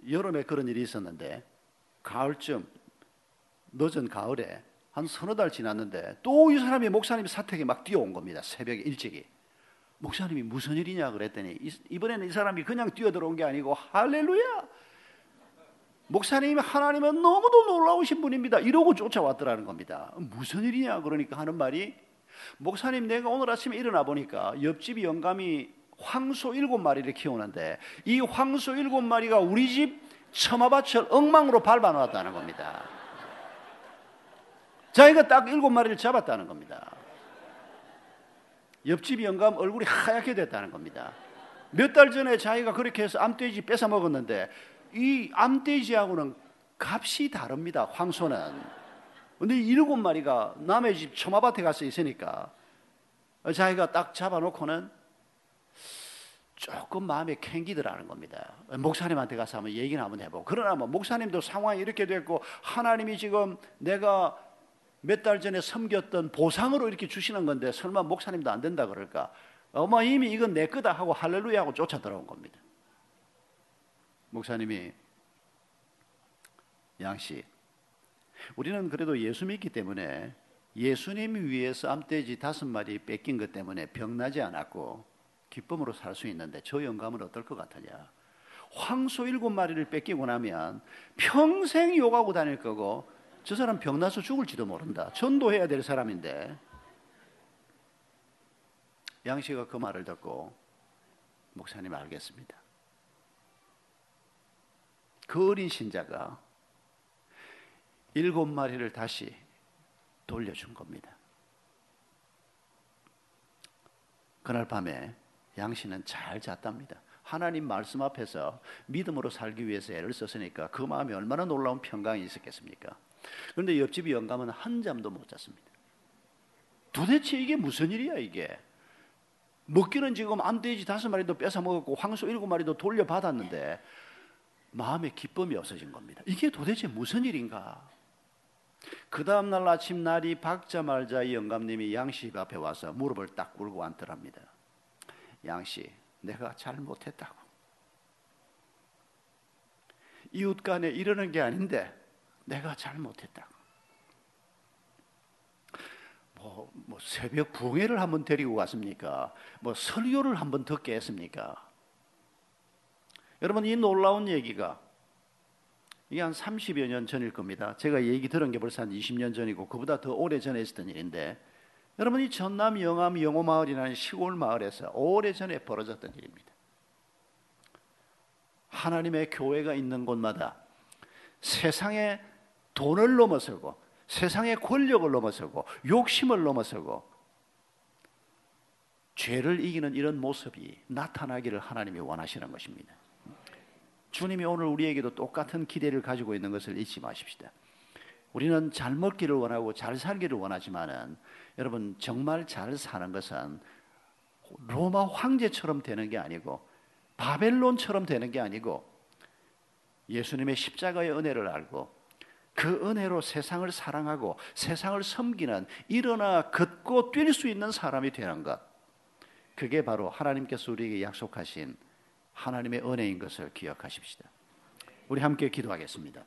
여름에 그런 일이 있었는데 가을쯤 늦은 가을에 한 서너 달 지났는데 또 이 사람이 목사님이 사택에 막 뛰어온 겁니다. 새벽에 일찍이. 목사님이 무슨 일이냐 그랬더니 이번에는 이 사람이 그냥 뛰어들어온 게 아니고 할렐루야. 목사님이 하나님은 너무도 놀라우신 분입니다. 이러고 쫓아왔더라는 겁니다. 무슨 일이냐 그러니까 하는 말이 목사님 내가 오늘 아침에 일어나 보니까 옆집 영감이 황소 일곱 마리를 키우는데 이 황소 일곱 마리가 우리 집 처마밭을 엉망으로 밟아놓았다는 겁니다. 자기가 딱 일곱 마리를 잡았다는 겁니다. 옆집 영감 얼굴이 하얗게 됐다는 겁니다. 몇 달 전에 자기가 그렇게 해서 암돼지 뺏어 먹었는데 이 암돼지하고는 값이 다릅니다. 황소는. 근데 일곱 마리가 남의 집 처마밭에 가서 있으니까 자기가 딱 잡아놓고는 조금 마음에 캥기더라는 겁니다. 목사님한테 가서 한번 얘기를 한번 해보고. 그러나 뭐 목사님도 상황이 이렇게 됐고 하나님이 지금 내가 몇 달 전에 섬겼던 보상으로 이렇게 주시는 건데 설마 목사님도 안 된다 그럴까? 어머 이미 이건 내 거다 하고 할렐루야 하고 쫓아 들어온 겁니다. 목사님이 양씨. 우리는 그래도 예수 믿기 때문에 예수님 위해서 암돼지 다섯 마리 뺏긴 것 때문에 병나지 않았고 기쁨으로 살 수 있는데 저 영감은 어떨 것 같으냐? 황소 일곱 마리를 뺏기고 나면 평생 욕하고 다닐 거고 저 사람 병나서 죽을지도 모른다. 전도해야 될 사람인데 양씨가 그 말을 듣고 목사님 알겠습니다. 그 어린 신자가 일곱 마리를 다시 돌려준 겁니다. 그날 밤에 양씨는 잘 잤답니다. 하나님 말씀 앞에서 믿음으로 살기 위해서 애를 썼으니까 그 마음이 얼마나 놀라운 평강이 있었겠습니까? 그런데 옆집 영감은 한 잠도 못 잤습니다. 도대체 이게 무슨 일이야 이게? 먹기는 지금 암돼지 다섯 마리도 뺏어 먹었고 황소 일곱 마리도 돌려받았는데 마음에 기쁨이 없어진 겁니다. 이게 도대체 무슨 일인가? 그 다음날 아침 날이 밝자 말자 이 영감님이 양씨 앞에 와서 무릎을 딱 꿇고 앉더랍니다. 양씨, 내가 잘못했다고. 이웃 간에 이러는 게 아닌데 내가 잘못했다고. 뭐, 뭐 새벽 부흥회를 한번 데리고 갔습니까? 뭐 설교를 한번 듣게 했습니까? 여러분 이 놀라운 얘기가 이게 한 30여 년 전일 겁니다. 제가 얘기 들은 게 벌써 한 20년 전이고 그보다 더 오래 전에 있었던 일인데 여러분 이 전남 영암 영호 마을이라는 시골 마을에서 오래 전에 벌어졌던 일입니다. 하나님의 교회가 있는 곳마다 세상의 돈을 넘어서고 세상의 권력을 넘어서고 욕심을 넘어서고 죄를 이기는 이런 모습이 나타나기를 하나님이 원하시는 것입니다. 주님이 오늘 우리에게도 똑같은 기대를 가지고 있는 것을 잊지 마십시다. 우리는 잘 먹기를 원하고 잘 살기를 원하지만은 여러분 정말 잘 사는 것은 로마 황제처럼 되는 게 아니고 바벨론처럼 되는 게 아니고 예수님의 십자가의 은혜를 알고 그 은혜로 세상을 사랑하고 세상을 섬기는 일어나 걷고 뛸 수 있는 사람이 되는 것. 그게 바로 하나님께서 우리에게 약속하신 하나님의 은혜인 것을 기억하십시다. 우리 함께 기도하겠습니다.